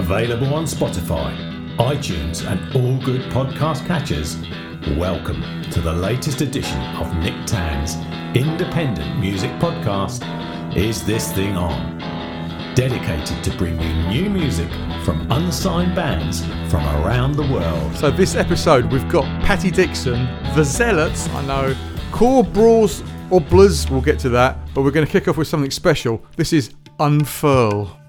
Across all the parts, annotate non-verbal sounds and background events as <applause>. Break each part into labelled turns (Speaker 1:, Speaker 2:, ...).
Speaker 1: Available on Spotify, iTunes, and all good podcast catchers. Welcome to the latest edition of Nick Tan's independent music podcast, Is This Thing On? Dedicated to bringing new music from unsigned bands from around the world.
Speaker 2: So this episode we've got Patti Dixon, The Zealots, I know, Core Brawls or Blizz, we'll get to that, but we're going to kick off with something special. This is Unfurl.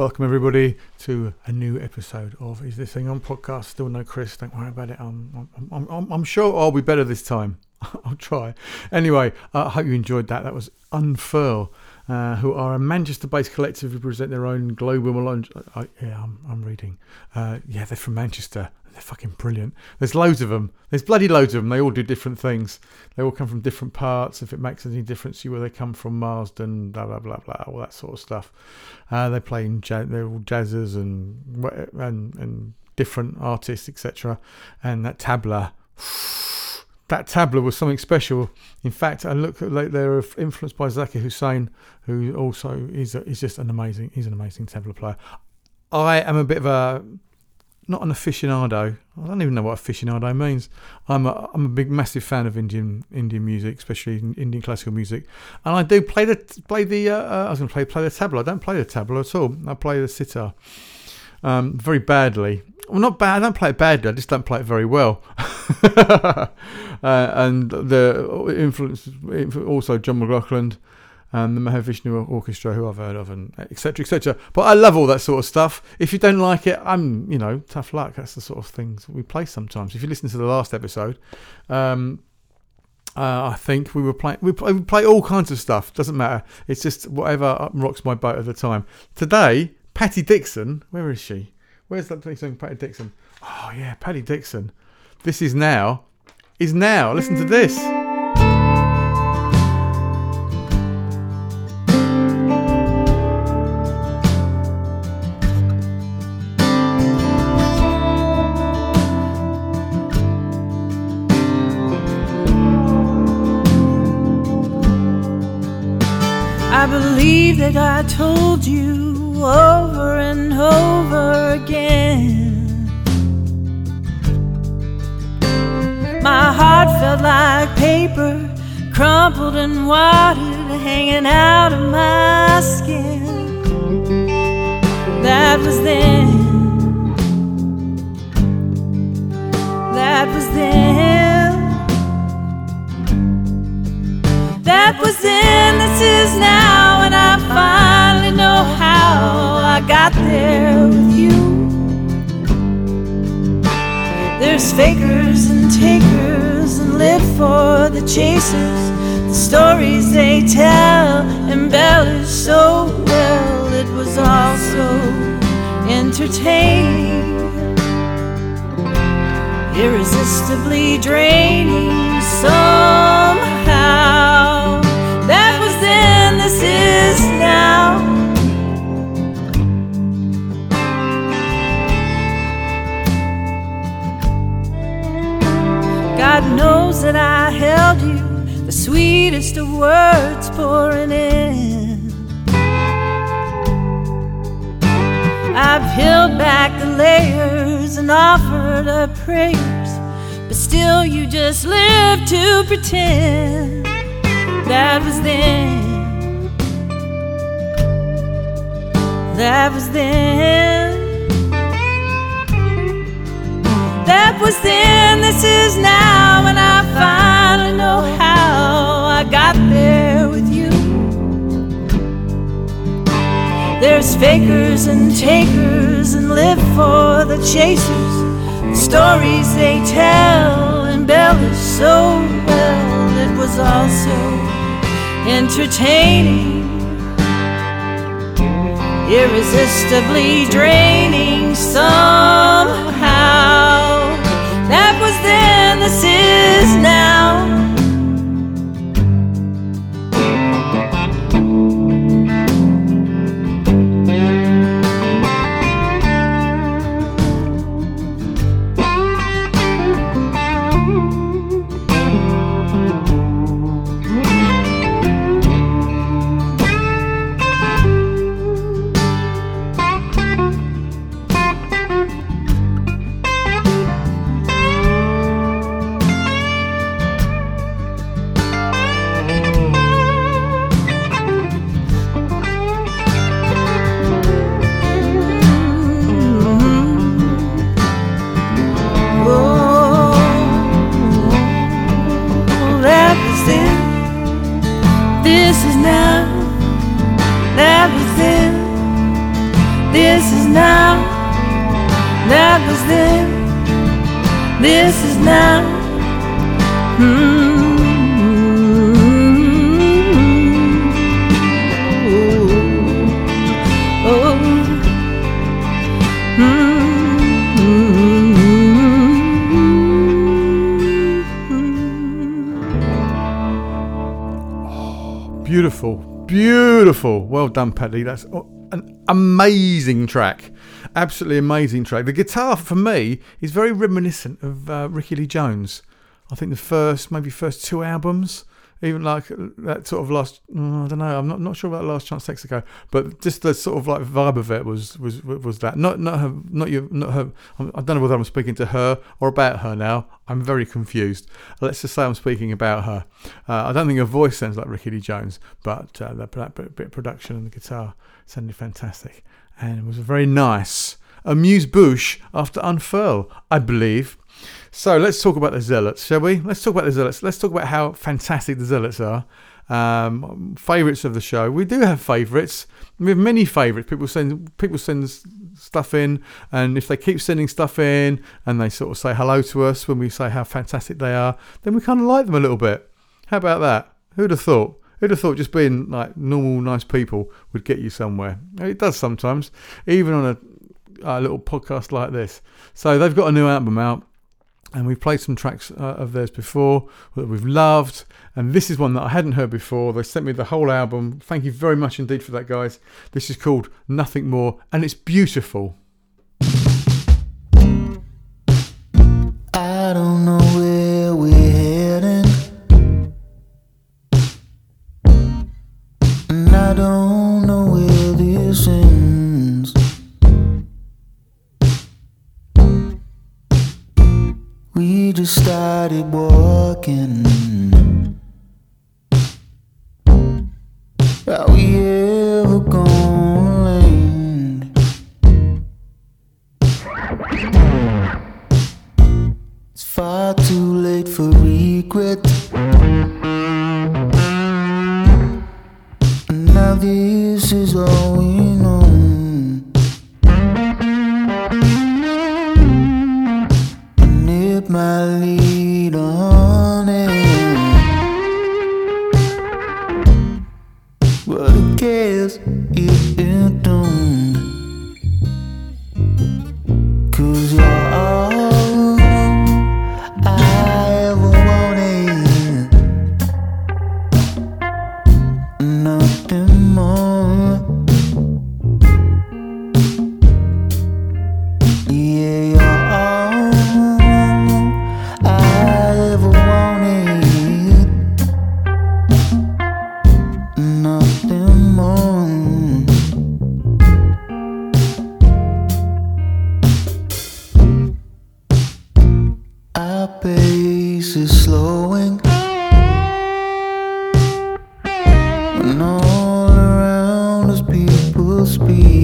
Speaker 2: Welcome everybody to a new episode of Is This Thing on podcast. Still no Chris. Don't worry about it. I'm I'm, I'm, I'm sure I'll be better this time. <laughs> I'll try. Anyway, I hope you enjoyed that. That was Unfurl, uh, who are a Manchester-based collective who present their own global melange. Uh, yeah, I'm, I'm reading. Uh, yeah, they're from Manchester. They're fucking brilliant. There's loads of them. There's bloody loads of them. They all do different things. They all come from different parts. If it makes any difference to you where they come from, Marsden, blah blah blah blah, all that sort of stuff. Uh, they play in jazz. They're all jazzers and and and different artists, etc. And that tabla. That tabla was something special. In fact, I look like they're influenced by Zakir Hussain, who also is a, is just an amazing. He's an amazing tabla player. I am a bit of a not an aficionado. I don't even know what aficionado means. I'm a, I'm a big, massive fan of Indian Indian music, especially Indian classical music, and I do play the play the. Uh, uh I was going to play play the tabla. I don't play the tabla at all. I play the sitar um, very badly. Well, not bad. I don't play it badly. I just don't play it very well. <laughs> <laughs> uh, and the influence also John McLaughlin and the Mahavishnu Orchestra, who I've heard of, and etc. etc. But I love all that sort of stuff. If you don't like it, I'm, you know, tough luck. That's the sort of things we play sometimes. If you listen to the last episode, um, uh, I think we were playing. We play, we play all kinds of stuff. Doesn't matter. It's just whatever rocks my boat at the time. Today, Patti Dixon. Where is she? Where's that song, Patti Dixon? Oh yeah, Patti Dixon. This is now. Is now. Listen to this.
Speaker 3: I believe that I told you over and over again. My heart felt like paper, crumpled and watered, hanging out of my skin. That was then. That was then. That was then. This is now and I finally know how I got there with you. There's fakers takers and live for the chasers. The stories they tell embellish so well, it was also entertaining, irresistibly draining somehow. Knows that I held you, the sweetest of words pouring in. I've peeled back the layers and offered up prayers, but still you just live to pretend that was then. That was then. That was then, this is now, and I finally know how I got there with you. There's fakers and takers, and live for the chasers. The stories they tell embellish so well, it was also entertaining, irresistibly draining somehow. Now.
Speaker 2: Beautiful. Well done, Patti. That's an amazing track. Absolutely amazing track. The guitar, for me, is very reminiscent of uh, Rickie Lee Jones. I think the first, maybe first two albums, even like that sort of last. mm, I don't know. I'm not, not sure about Last Chance Texaco, but just the sort of like vibe of it was was was that. Not not her, not you, not her. I don't know whether I'm speaking to her or about her now. I'm very confused. Let's just say I'm speaking about her. Uh, I don't think her voice sounds like Rickie Lee Jones, but uh, that, that bit, bit of production and the guitar sounded fantastic, and it was a very nice amuse bouche after Unfurl, I believe. So let's talk about the Zealots, shall we? Let's talk about the Zealots. Let's talk about how fantastic the Zealots are. Um, favorites of the show. We do have favorites. We have many favorites. People send people send stuff in, and if they keep sending stuff in, and they sort of say hello to us when we say how fantastic they are, then we kind of like them a little bit. How about that? Who'd have thought? Who'd have thought just being like normal, nice people would get you somewhere? It does sometimes, even on a, a little podcast like this. So they've got a new album out and we've played some tracks uh, of theirs before that we've loved. And this is one that i hadn't heard before. They sent me the whole album. Thank you very much indeed for that guys. This is called nothing more and it's beautiful.
Speaker 4: I don't know started walking. It don't? People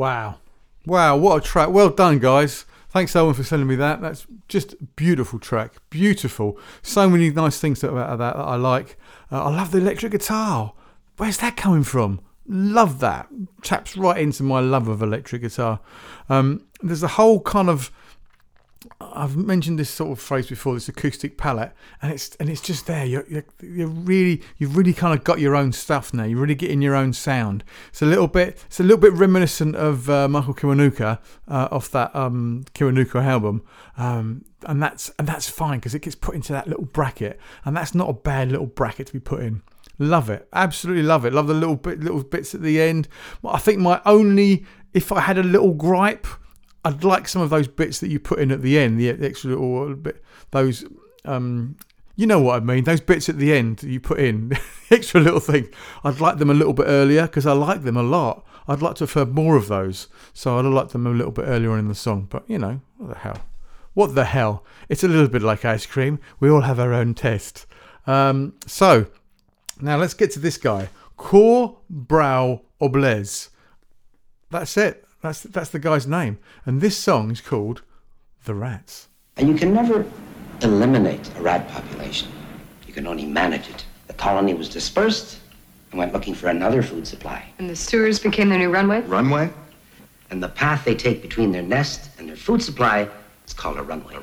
Speaker 2: Wow. Wow, what a track. Well done, guys. Thanks, Owen, for sending me that. That's just beautiful track. Beautiful. So many nice things about that that I like. Uh, I love the electric guitar. Where's that coming from? Love that. Taps right into my love of electric guitar. Um, there's a whole kind of I've mentioned this sort of phrase before, this acoustic palette, and it's and it's just there. You're, you're, you're really you've really kind of got your own stuff now. You're really getting your own sound. It's a little bit it's a little bit reminiscent of uh, Michael Kiwanuka uh, off that um, Kiwanuka album, um, and that's and that's fine because it gets put into that little bracket, and that's not a bad little bracket to be put in. Love it, absolutely love it. Love the little bit little bits at the end. I think my only if I had a little gripe I'd like some of those bits that you put in at the end, the extra little bit, those, um, you know what I mean, those bits at the end you put in, <laughs> extra little thing. I'd like them a little bit earlier because I like them a lot. I'd like to have heard more of those, so I'd have liked them a little bit earlier on in the song. But you know, what the hell? What the hell? It's a little bit like ice cream. We all have our own taste. Um, so now let's get to this guy, Coor Brow Obles. That's it. That's that's the guy's name. And this song is called The Rats.
Speaker 5: And you can never eliminate a rat population. You can only manage it. The colony was dispersed and went looking for another food supply.
Speaker 6: And the sewers became their new runway?
Speaker 7: Runway?
Speaker 5: And the path they take between their nest and their food supply is called a runway.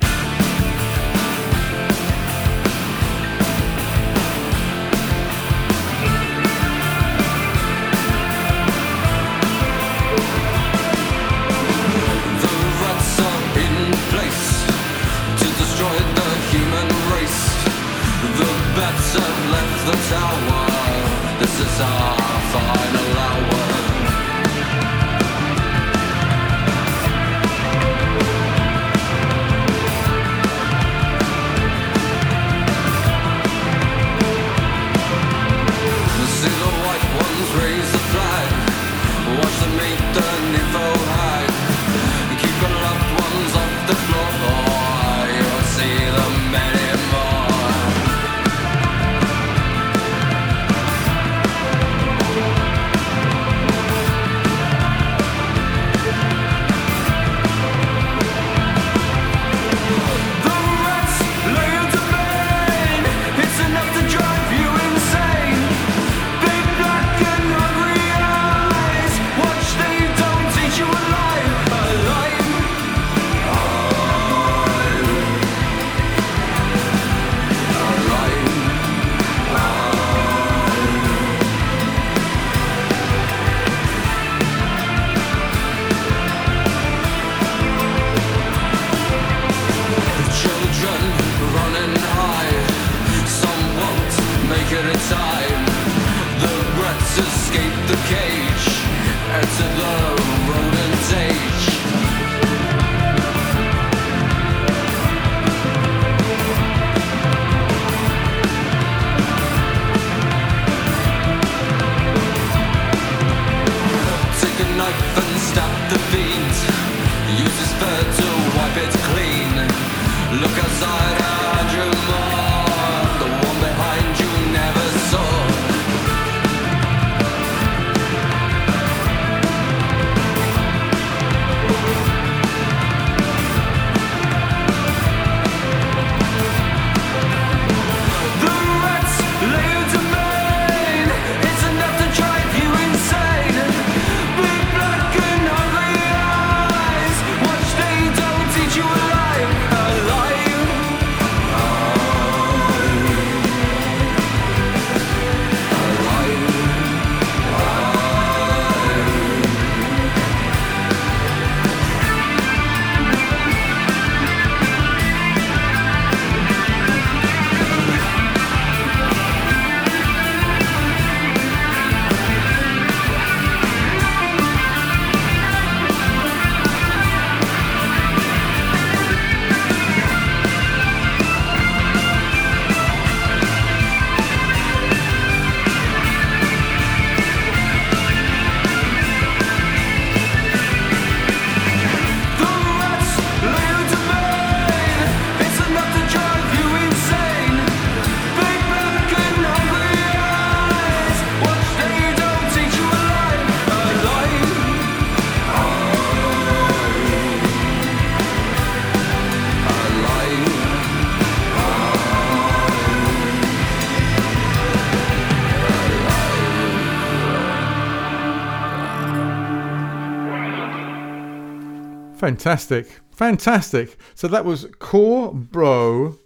Speaker 2: Fantastic. Fantastic. So that was Core Bro.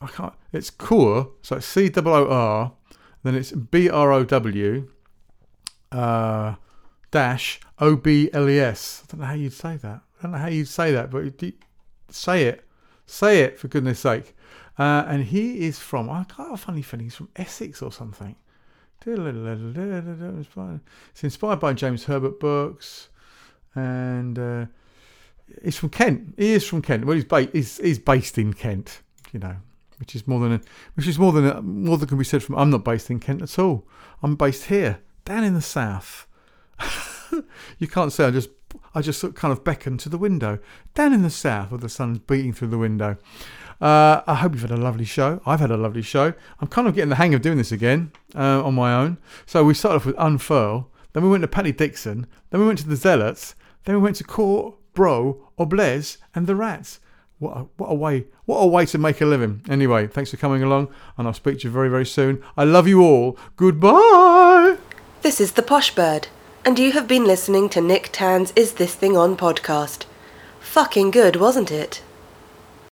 Speaker 2: I can't. It's Core. So it's C O O R. Then it's B R O W. Uh, dash O B L E S. I don't know how you'd say that. I don't know how you'd say that, but say it. Say it for goodness sake. Uh, and he is from. I got a funny feeling he's from Essex or something. It's inspired by James Herbert books, and uh, he's from Kent. He is from Kent. Well, he's, ba- he's, he's based in Kent, you know, which is more than a, which is more than a, more than can be said from. I'm not based in Kent at all. I'm based here, down in the south. <laughs> you can't say I just I just kind of beckon to the window down in the south where the sun's beating through the window. Uh, I hope you've had a lovely show. I've had a lovely show. I'm kind of getting the hang of doing this again uh, on my own. So we started off with Unfurl, then we went to Patti Dixon, then we went to the Zealots, then we went to Court, Bro, Obles, and the Rats. What a, what a way! What a way to make a living. Anyway, thanks for coming along, and I'll speak to you very very soon. I love you all. Goodbye.
Speaker 7: This is the Posh Bird, and you have been listening to Nick Tan's Is This Thing On podcast. Fucking good, wasn't it?